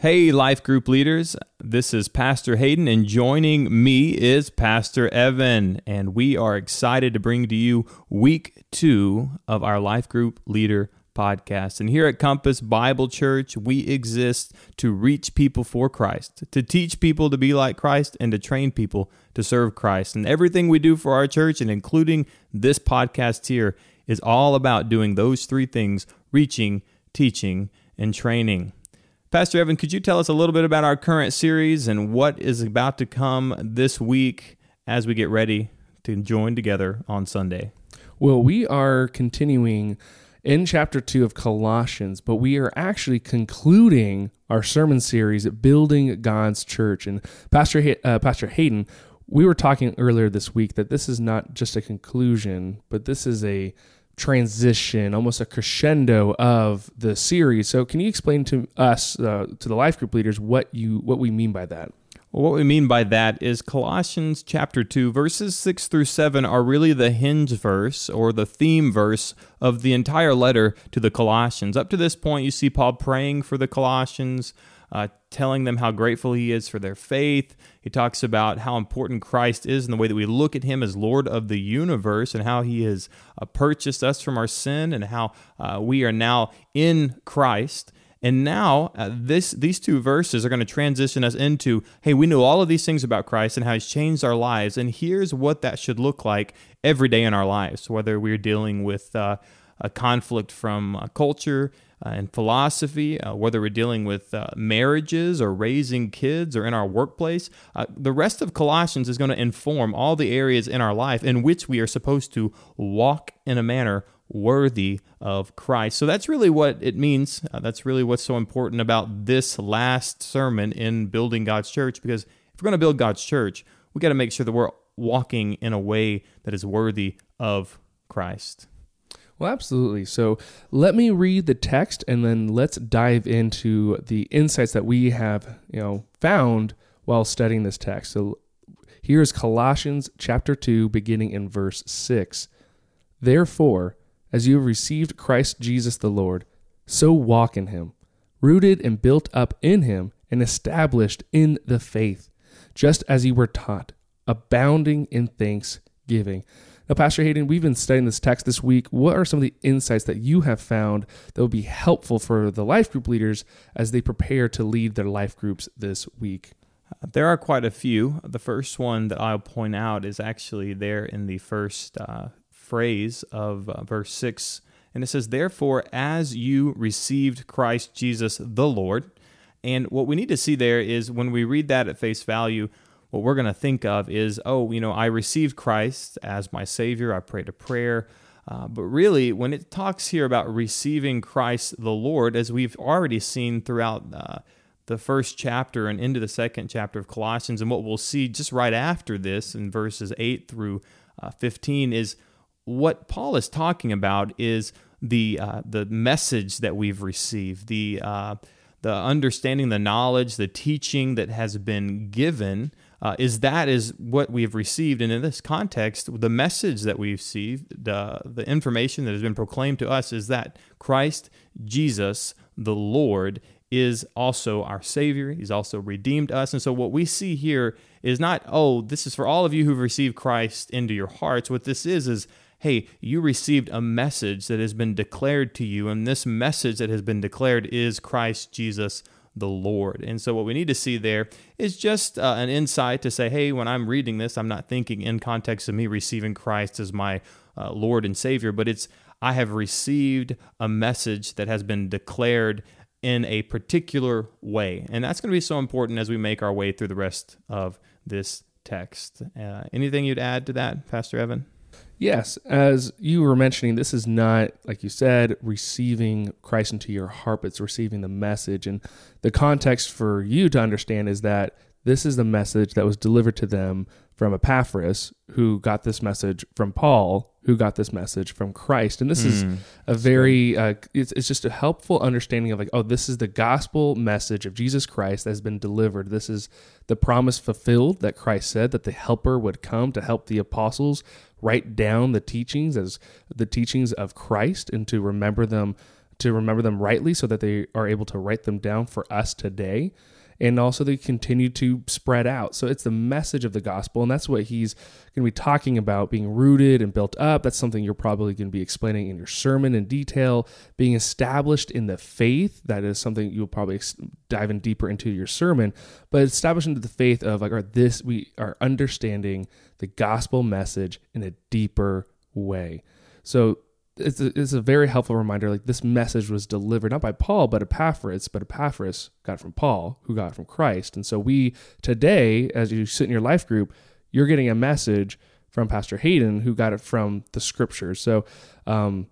Hey, life group leaders. This is Pastor Hayden, and joining me is Pastor Evan. And we are excited to bring to you week two of our life group leader podcast. And here at Compass Bible Church, we exist to reach people for Christ, to teach people to be like Christ, and to train people to serve Christ. And everything we do for our church, and including this podcast here, is all about doing those three things reaching, teaching, and training. Pastor Evan, could you tell us a little bit about our current series and what is about to come this week as we get ready to join together on Sunday? Well, we are continuing in chapter 2 of Colossians, but we are actually concluding our sermon series, Building God's Church. And Pastor, uh, Pastor Hayden, we were talking earlier this week that this is not just a conclusion, but this is a transition, almost a crescendo of the series. So, can you explain to us, uh, to the life group leaders, what you what we mean by that? Well, what we mean by that is Colossians chapter 2, verses 6 through 7 are really the hinge verse or the theme verse of the entire letter to the Colossians. Up to this point, you see Paul praying for the Colossians, uh, telling them how grateful he is for their faith. He talks about how important Christ is and the way that we look at him as Lord of the universe and how he has uh, purchased us from our sin and how uh, we are now in Christ. And now uh, this these two verses are going to transition us into hey, we know all of these things about Christ and how he's changed our lives and here's what that should look like every day in our lives, whether we're dealing with uh, a conflict from uh, culture, uh, and philosophy, uh, whether we're dealing with uh, marriages or raising kids or in our workplace. Uh, the rest of Colossians is going to inform all the areas in our life in which we are supposed to walk in a manner worthy of Christ. So that's really what it means. Uh, that's really what's so important about this last sermon in building God's church because if we're going to build God's church, we got to make sure that we're walking in a way that is worthy of Christ. Well, absolutely. So let me read the text and then let's dive into the insights that we have, you know, found while studying this text. So here is Colossians chapter 2 beginning in verse 6. Therefore, as you have received Christ Jesus the Lord, so walk in him, rooted and built up in him and established in the faith, just as you were taught, abounding in thanksgiving. Now, Pastor Hayden, we've been studying this text this week. What are some of the insights that you have found that will be helpful for the life group leaders as they prepare to lead their life groups this week? There are quite a few. The first one that I'll point out is actually there in the first uh, phrase of uh, verse 6. And it says, Therefore, as you received Christ Jesus the Lord. And what we need to see there is when we read that at face value, what we're going to think of is, oh, you know, I received Christ as my Savior. I prayed a prayer. Uh, but really, when it talks here about receiving Christ the Lord, as we've already seen throughout uh, the first chapter and into the second chapter of Colossians, and what we'll see just right after this in verses 8 through uh, 15, is what Paul is talking about is the, uh, the message that we've received, the, uh, the understanding, the knowledge, the teaching that has been given uh, is that is what we have received. And in this context, the message that we've received, the, the information that has been proclaimed to us is that Christ Jesus, the Lord, is also our Savior. He's also redeemed us. And so what we see here is not, oh, this is for all of you who've received Christ into your hearts. What this is, is, hey, you received a message that has been declared to you. And this message that has been declared is Christ Jesus, the Lord. And so, what we need to see there is just uh, an insight to say, hey, when I'm reading this, I'm not thinking in context of me receiving Christ as my uh, Lord and Savior, but it's I have received a message that has been declared in a particular way. And that's going to be so important as we make our way through the rest of this text. Uh, anything you'd add to that, Pastor Evan? Yes, as you were mentioning, this is not, like you said, receiving Christ into your heart, but it's receiving the message. And the context for you to understand is that this is the message that was delivered to them from Epaphras, who got this message from Paul, who got this message from Christ. And this mm, is a very, uh, it's, it's just a helpful understanding of like, oh, this is the gospel message of Jesus Christ that has been delivered. This is the promise fulfilled that Christ said that the helper would come to help the apostles write down the teachings as the teachings of Christ and to remember them to remember them rightly so that they are able to write them down for us today and also they continue to spread out. So it's the message of the gospel, and that's what he's going to be talking about being rooted and built up. That's something you're probably going to be explaining in your sermon in detail. Being established in the faith, that is something you'll probably dive in deeper into your sermon, but established the faith of like, right, this, we are understanding the gospel message in a deeper way. So it's a, it's a very helpful reminder. Like this message was delivered not by Paul, but Epaphras, but Epaphras got from Paul, who got from Christ. And so we today, as you sit in your life group, you're getting a message from Pastor Hayden, who got it from the scriptures. So um,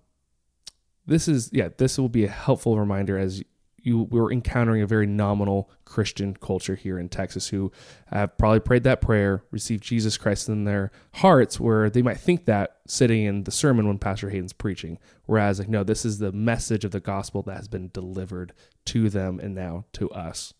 this is yeah, this will be a helpful reminder as you were encountering a very nominal Christian culture here in Texas who have probably prayed that prayer, received Jesus Christ in their hearts, where they might think that sitting in the sermon when Pastor Hayden's preaching. Whereas, like, no, this is the message of the gospel that has been delivered to them and now to us.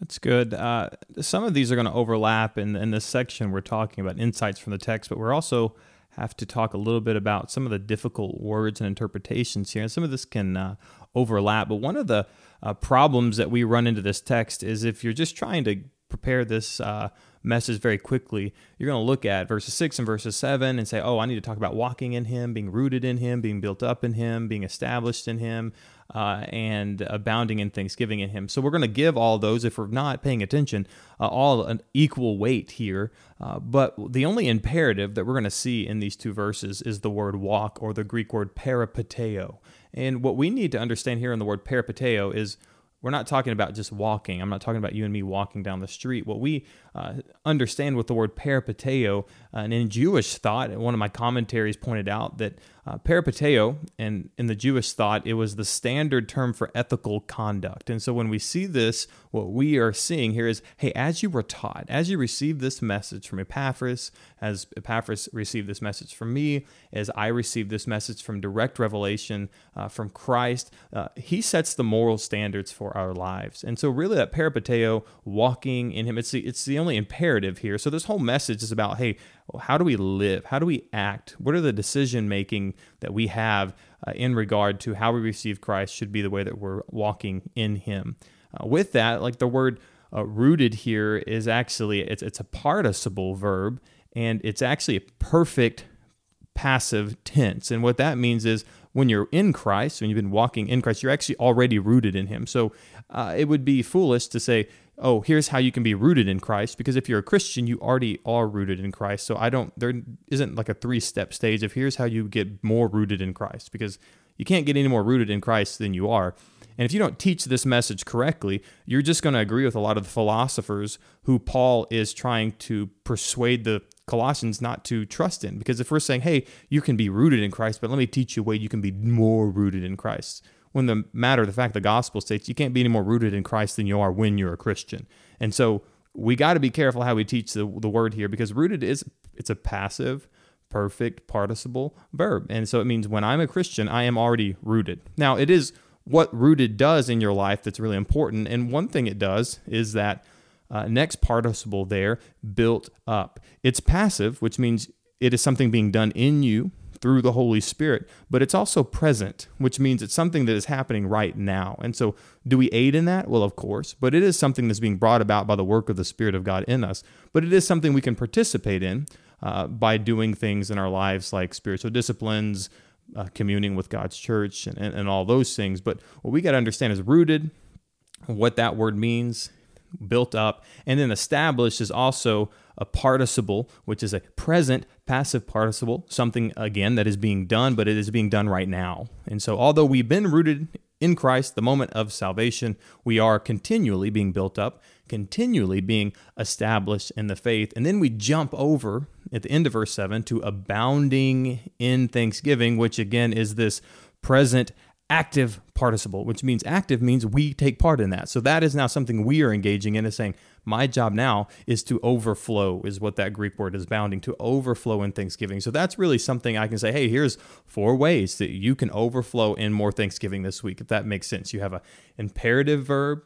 That's good. Uh, some of these are going to overlap in, in this section. We're talking about insights from the text, but we're also have to talk a little bit about some of the difficult words and interpretations here. And some of this can uh, overlap, but one of the uh, problems that we run into this text is if you're just trying to prepare this uh, message very quickly, you're going to look at verses 6 and verses 7 and say, oh, I need to talk about walking in Him, being rooted in Him, being built up in Him, being established in Him, uh, and abounding in thanksgiving in Him. So we're going to give all those, if we're not paying attention, uh, all an equal weight here. Uh, but the only imperative that we're going to see in these two verses is the word walk or the Greek word peripateo. And what we need to understand here in the word peripateo is we're not talking about just walking. I'm not talking about you and me walking down the street. What we uh, understand with the word peripateo, uh, and in Jewish thought, one of my commentaries pointed out that uh, peripateo, and in the Jewish thought, it was the standard term for ethical conduct. And so when we see this, what we are seeing here is hey, as you were taught, as you received this message from Epaphras, as Epaphras received this message from me, as I received this message from direct revelation uh, from Christ, uh, he sets the moral standards for our lives. And so, really, that peripateo, walking in him, it's the, it's the only imperative here. So, this whole message is about hey, how do we live? How do we act? What are the decision making that we have uh, in regard to how we receive Christ should be the way that we're walking in him. Uh, with that, like the word uh, rooted here is actually it's it's a participle verb and it's actually a perfect passive tense. And what that means is when you're in Christ, when you've been walking in Christ, you're actually already rooted in Him. So uh, it would be foolish to say, oh, here's how you can be rooted in Christ, because if you're a Christian, you already are rooted in Christ. So I don't, there isn't like a three step stage of here's how you get more rooted in Christ, because you can't get any more rooted in Christ than you are. And if you don't teach this message correctly, you're just going to agree with a lot of the philosophers who Paul is trying to persuade the Colossians not to trust in. Because if we're saying, hey, you can be rooted in Christ, but let me teach you a way you can be more rooted in Christ. When the matter of the fact the gospel states you can't be any more rooted in Christ than you are when you're a Christian. And so we got to be careful how we teach the, the word here because rooted is it's a passive perfect participle verb. And so it means when I'm a Christian, I am already rooted. Now, it is what rooted does in your life that's really important. And one thing it does is that uh, next participle there, built up. It's passive, which means it is something being done in you through the Holy Spirit, but it's also present, which means it's something that is happening right now. And so, do we aid in that? Well, of course, but it is something that's being brought about by the work of the Spirit of God in us. But it is something we can participate in uh, by doing things in our lives like spiritual disciplines, uh, communing with God's church, and, and, and all those things. But what we got to understand is rooted, what that word means, built up, and then established is also a participle, which is a present passive participle, something again that is being done, but it is being done right now. And so, although we've been rooted in Christ, the moment of salvation, we are continually being built up, continually being established in the faith. And then we jump over at the end of verse 7 to abounding in thanksgiving, which again is this present active participle, which means active means we take part in that. So that is now something we are engaging in, is saying, my job now is to overflow, is what that Greek word is bounding, to overflow in thanksgiving. So that's really something I can say, hey, here's four ways that you can overflow in more thanksgiving this week, if that makes sense. You have a imperative verb,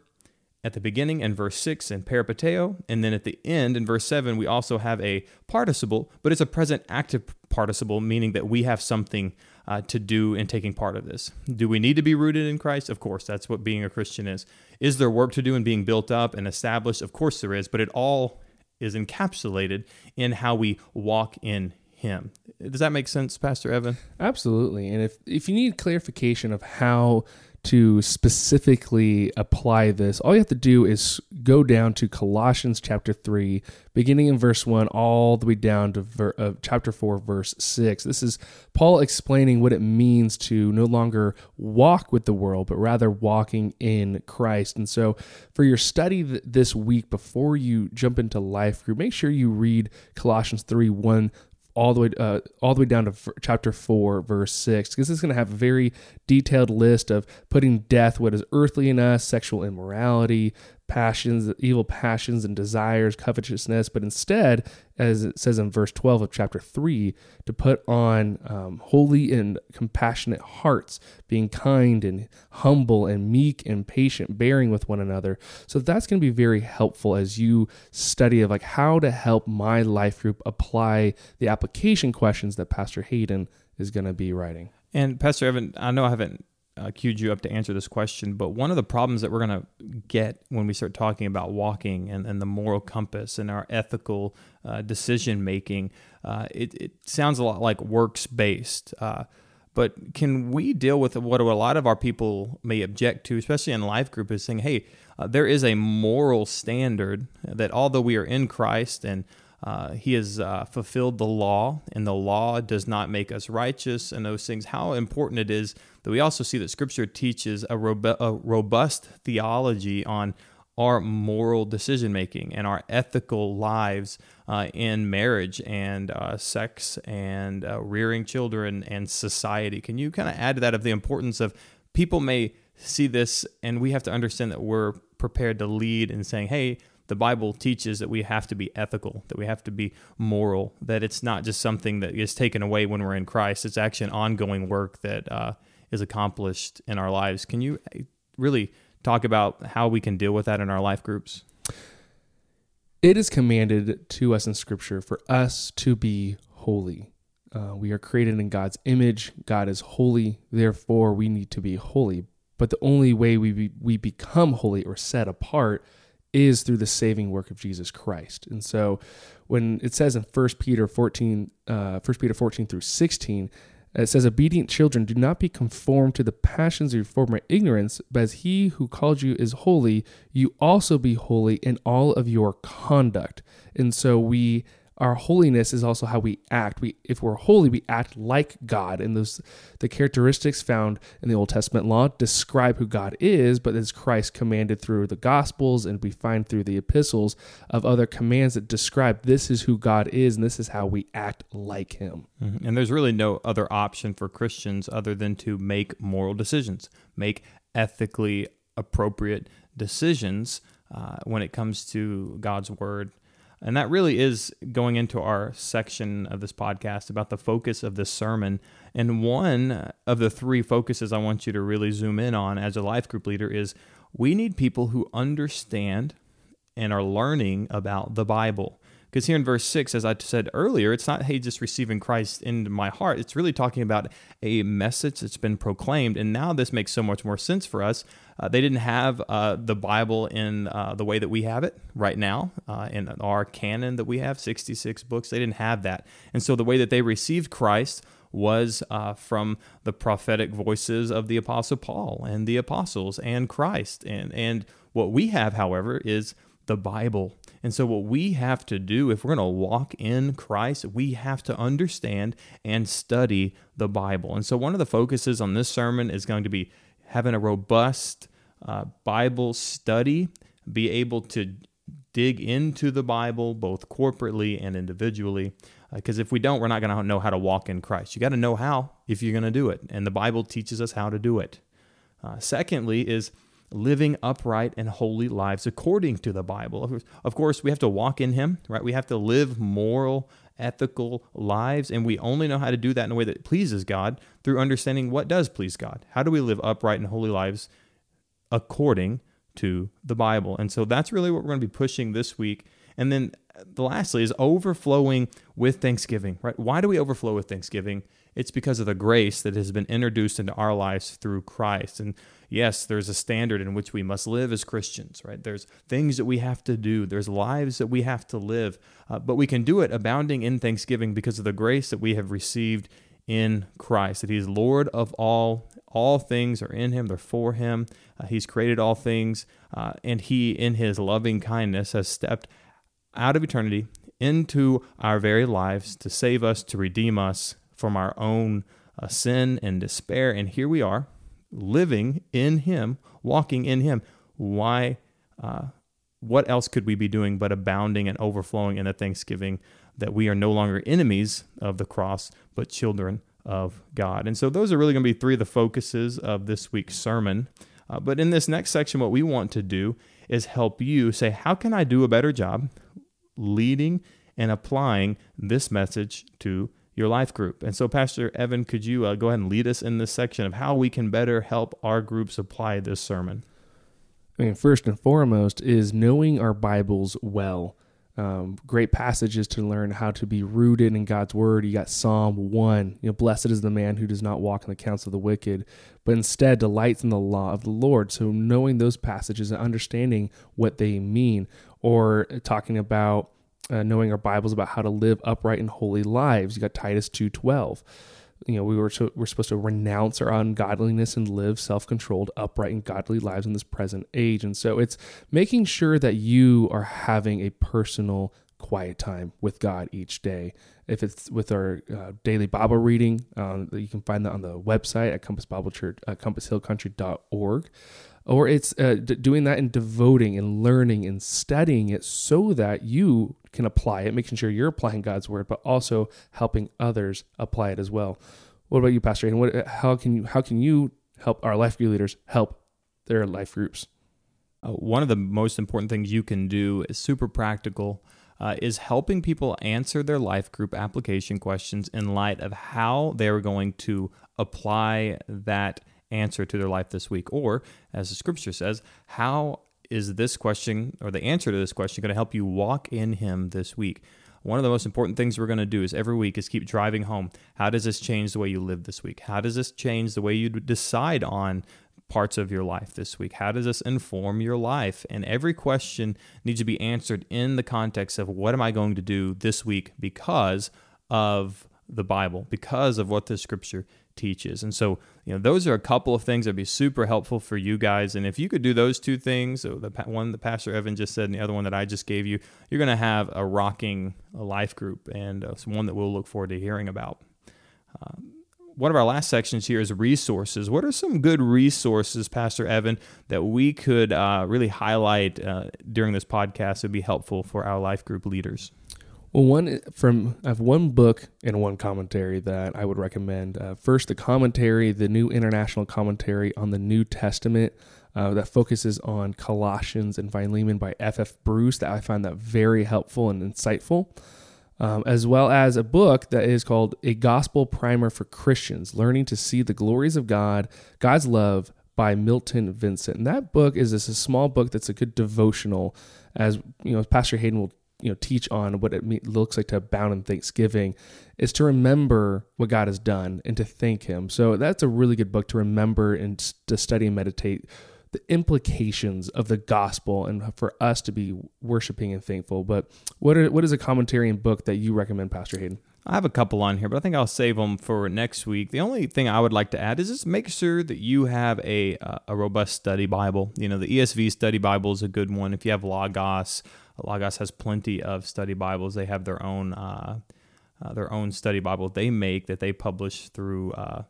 at the beginning in verse 6 in peripateo, and then at the end in verse 7, we also have a participle, but it's a present active participle, meaning that we have something uh, to do in taking part of this. Do we need to be rooted in Christ? Of course, that's what being a Christian is. Is there work to do in being built up and established? Of course there is, but it all is encapsulated in how we walk in Him. Does that make sense, Pastor Evan? Absolutely. And if if you need clarification of how to specifically apply this, all you have to do is go down to Colossians chapter 3, beginning in verse 1, all the way down to ver, uh, chapter 4, verse 6. This is Paul explaining what it means to no longer walk with the world, but rather walking in Christ. And so, for your study th- this week, before you jump into life group, make sure you read Colossians 3 1 all the way uh, all the way down to f- chapter 4 verse 6 because it's going to have a very detailed list of putting death what is earthly in us sexual immorality passions, evil passions and desires, covetousness, but instead, as it says in verse 12 of chapter 3, to put on um, holy and compassionate hearts, being kind and humble and meek and patient, bearing with one another. So that's going to be very helpful as you study of like how to help my life group apply the application questions that Pastor Hayden is going to be writing. And Pastor Evan, I know I haven't uh, queued you up to answer this question, but one of the problems that we're going to get when we start talking about walking and, and the moral compass and our ethical uh, decision making, uh, it, it, sounds a lot like works based. Uh, but can we deal with what a lot of our people may object to, especially in life group, is saying, hey, uh, there is a moral standard that although we are in Christ and uh, he has uh, fulfilled the law, and the law does not make us righteous, and those things. How important it is that we also see that Scripture teaches a, robu- a robust theology on our moral decision making and our ethical lives uh, in marriage and uh, sex and uh, rearing children and society. Can you kind of add to that of the importance of people may see this, and we have to understand that we're prepared to lead in saying, hey, the Bible teaches that we have to be ethical, that we have to be moral, that it's not just something that is taken away when we're in Christ. It's actually an ongoing work that uh, is accomplished in our lives. Can you uh, really talk about how we can deal with that in our life groups? It is commanded to us in Scripture for us to be holy. Uh, we are created in God's image. God is holy. Therefore, we need to be holy. But the only way we, be, we become holy or set apart is through the saving work of Jesus Christ. And so when it says in 1 Peter 14, uh, 1 Peter 14 through 16, it says, Obedient children, do not be conformed to the passions of your former ignorance, but as he who called you is holy, you also be holy in all of your conduct. And so we our holiness is also how we act. We, if we're holy, we act like God, and those the characteristics found in the Old Testament law describe who God is. But as Christ commanded through the Gospels, and we find through the epistles of other commands that describe this is who God is, and this is how we act like Him. Mm-hmm. And there's really no other option for Christians other than to make moral decisions, make ethically appropriate decisions uh, when it comes to God's word and that really is going into our section of this podcast about the focus of this sermon. And one of the three focuses I want you to really zoom in on as a life group leader is we need people who understand and are learning about the Bible. Because here in verse 6, as I said earlier, it's not, hey, just receiving Christ into my heart. It's really talking about a message that's been proclaimed. And now this makes so much more sense for us. Uh, they didn't have uh, the Bible in uh, the way that we have it right now, uh, in our canon that we have, 66 books. They didn't have that. And so the way that they received Christ was uh, from the prophetic voices of the Apostle Paul and the apostles and Christ. And, and what we have, however, is the Bible. And so, what we have to do if we're going to walk in Christ, we have to understand and study the Bible. And so, one of the focuses on this sermon is going to be having a robust uh, Bible study, be able to dig into the Bible both corporately and individually. Because uh, if we don't, we're not going to know how to walk in Christ. You got to know how if you're going to do it. And the Bible teaches us how to do it. Uh, secondly, is living upright and holy lives according to the Bible. Of course, we have to walk in Him, right? We have to live moral, ethical lives, and we only know how to do that in a way that pleases God through understanding what does please God. How do we live upright and holy lives according to the Bible? And so that's really what we're going to be pushing this week. And then the lastly is overflowing with thanksgiving, right? Why do we overflow with thanksgiving? It's because of the grace that has been introduced into our lives through Christ. And yes, there's a standard in which we must live as Christians, right? There's things that we have to do, there's lives that we have to live, uh, but we can do it abounding in thanksgiving because of the grace that we have received in Christ, that He is Lord of all. All things are in Him, they're for Him. Uh, he's created all things, uh, and He, in His loving kindness, has stepped out of eternity into our very lives to save us, to redeem us from our own uh, sin and despair. And here we are, living in Him, walking in Him. Why? Uh, what else could we be doing but abounding and overflowing in the thanksgiving that we are no longer enemies of the cross, but children of God? And so, those are really going to be three of the focuses of this week's sermon. Uh, but in this next section, what we want to do is help you say, How can I do a better job leading and applying this message to your life group. And so, Pastor Evan, could you uh, go ahead and lead us in this section of how we can better help our groups apply this sermon? I mean, first and foremost is knowing our Bibles well. Um, great passages to learn how to be rooted in God's word. You got Psalm 1, you know, blessed is the man who does not walk in the counsel of the wicked, but instead delights in the law of the Lord. So, knowing those passages and understanding what they mean, or talking about uh, knowing our Bibles about how to live upright and holy lives. You got Titus two twelve. You know, we were to, we're supposed to renounce our ungodliness and live self controlled, upright, and godly lives in this present age. And so it's making sure that you are having a personal quiet time with God each day. If it's with our uh, daily Bible reading, um, you can find that on the website at Compass Bible Church, uh, compasshillcountry.org or it's uh, d- doing that and devoting and learning and studying it so that you can apply it, making sure you're applying God's word, but also helping others apply it as well. What about you, Pastor? And what, how can you how can you help our life group leaders help their life groups? Uh, one of the most important things you can do is super practical. Uh, is helping people answer their life group application questions in light of how they're going to apply that answer to their life this week? Or, as the scripture says, how is this question or the answer to this question going to help you walk in Him this week? One of the most important things we're going to do is every week is keep driving home. How does this change the way you live this week? How does this change the way you decide on parts of your life this week? How does this inform your life? And every question needs to be answered in the context of what am I going to do this week because of the Bible, because of what the scripture teaches. And so, you know, those are a couple of things that'd be super helpful for you guys. And if you could do those two things, so the one that Pastor Evan just said, and the other one that I just gave you, you're going to have a rocking life group and uh, one that we'll look forward to hearing about. Um, one of our last sections here is resources. What are some good resources, Pastor Evan, that we could uh, really highlight uh, during this podcast that would be helpful for our life group leaders? Well, one from I have one book and one commentary that I would recommend. Uh, first, the commentary, the New International Commentary on the New Testament, uh, that focuses on Colossians and Philemon by F. F. Bruce. That I find that very helpful and insightful. Um, as well as a book that is called A Gospel Primer for Christians: Learning to See the Glories of God, God's Love by Milton Vincent. And that book is just a small book that's a good devotional, as you know, Pastor Hayden will you know teach on what it looks like to abound in thanksgiving is to remember what God has done and to thank Him. So that's a really good book to remember and to study and meditate the implications of the gospel and for us to be worshiping and thankful. But what are, what is a commentary and book that you recommend, Pastor Hayden? I have a couple on here, but I think I'll save them for next week. The only thing I would like to add is just make sure that you have a uh, a robust study Bible. You know, the ESV study Bible is a good one. If you have Logos, Logos has plenty of study Bibles. They have their own uh, uh, their own study Bible they make that they publish through uh,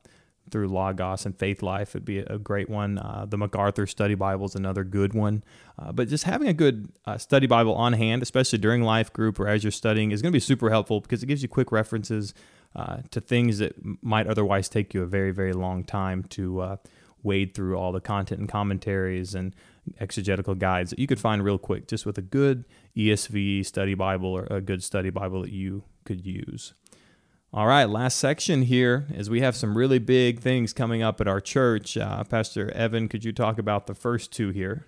through Logos and Faithlife It'd be a great one. Uh, the MacArthur Study Bible is another good one. Uh, but just having a good uh, study Bible on hand, especially during life group or as you're studying, is going to be super helpful because it gives you quick references to things that might otherwise take you a very very long time to wade through all the content and commentaries and exegetical guides that you could find real quick just with a good ESV study Bible or a good study Bible that you could use. All right, last section here is we have some really big things coming up at our church. Uh, Pastor Evan, could you talk about the first two here?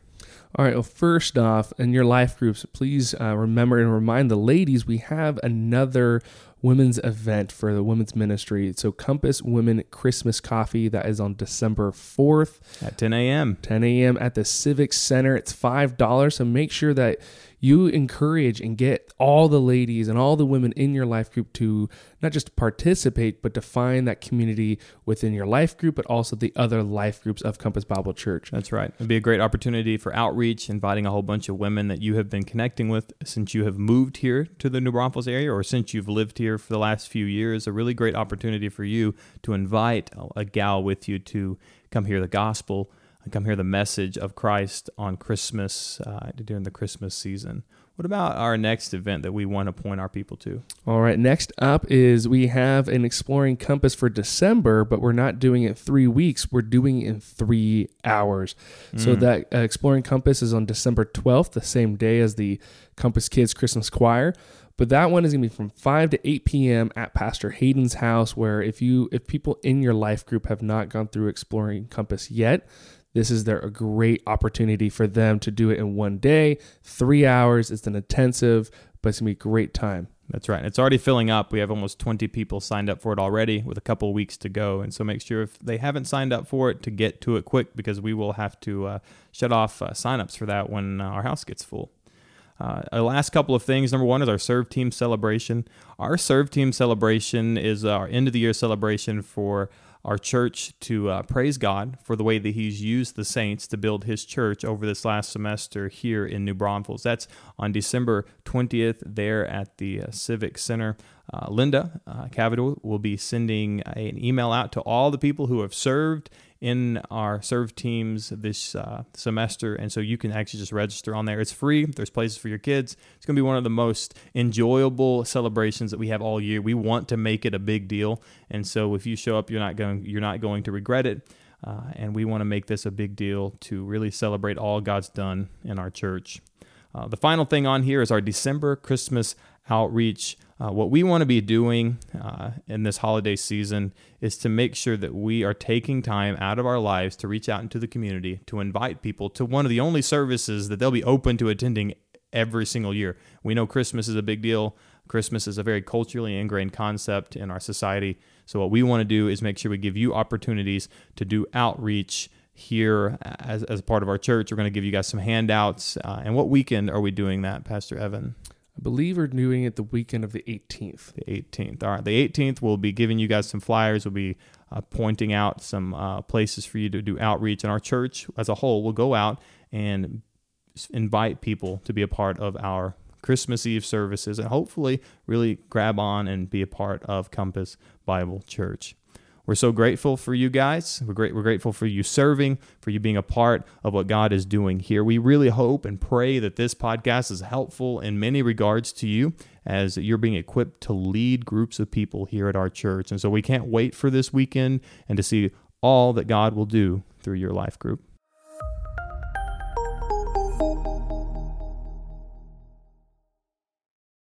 All right. Well, first off, in your life groups, please uh, remember and remind the ladies we have another women's event for the women's ministry. So Compass Women Christmas Coffee that is on December 4th at 10 a.m. 10 a.m. at the Civic Center. It's $5. So make sure that you encourage and get all the ladies and all the women in your life group to not just participate, but to find that community within your life group, but also the other life groups of Compass Bible Church. That's right. It'd be a great opportunity for outreach, inviting a whole bunch of women that you have been connecting with since you have moved here to the New Braunfels area or since you've lived here for the last few years. A really great opportunity for you to invite a gal with you to come hear the gospel come hear the message of Christ on Christmas uh, during the Christmas season. What about our next event that we want to point our people to? All right, next up is we have an Exploring Compass for December, but we're not doing it three weeks. We're doing it in three hours. Mm. So that uh, Exploring Compass is on December 12th, the same day as the Compass Kids Christmas Choir. But that one is going to be from 5 to 8 p.m. at Pastor Hayden's house, where if you if people in your life group have not gone through Exploring Compass yet, this is their a great opportunity for them to do it in one day, three hours. It's an intensive, but it's gonna be a great time. That's right. It's already filling up. We have almost 20 people signed up for it already with a couple weeks to go. And so make sure if they haven't signed up for it to get to it quick because we will have to uh, shut off uh, signups for that when uh, our house gets full. Uh, last couple of things. Number one is our serve team celebration. Our serve team celebration is our end of the year celebration for our church to uh, praise God for the way that He's used the saints to build His church over this last semester here in New Braunfels. That's on December 20th there at the uh, Civic Center. Uh, Linda uh, will be sending an email out to all the people who have served in our serve teams this uh, semester. And so you can actually just register on there. It's free, there's places for your kids. It's going to be one of the most enjoyable celebrations that we have all year. We want to make it a big deal. And so if you show up, you're not going, you're not going to regret it. Uh, and we want to make this a big deal to really celebrate all God's done in our church. Uh, the final thing on here is our December Christmas outreach. Uh, what we want to be doing uh, in this holiday season is to make sure that we are taking time out of our lives to reach out into the community, to invite people to one of the only services that they'll be open to attending every single year. We know Christmas is a big deal. Christmas is a very culturally ingrained concept in our society. So, what we want to do is make sure we give you opportunities to do outreach here as, as part of our church. We're going to give you guys some handouts. Uh, and what weekend are we doing that, Pastor Evan? I believe we're doing it the weekend of the 18th. The 18th. All right. The 18th, we'll be giving you guys some flyers. We'll be uh, pointing out some uh, places for you to do outreach. And our church as a whole will go out and invite people to be a part of our Christmas Eve services and hopefully really grab on and be a part of Compass Bible Church. We're so grateful for you guys. We're great. We're grateful for you serving, for you being a part of what God is doing here. We really hope and pray that this podcast is helpful in many regards to you as you're being equipped to lead groups of people here at our church. And so we can't wait for this weekend and to see all that God will do through your life group.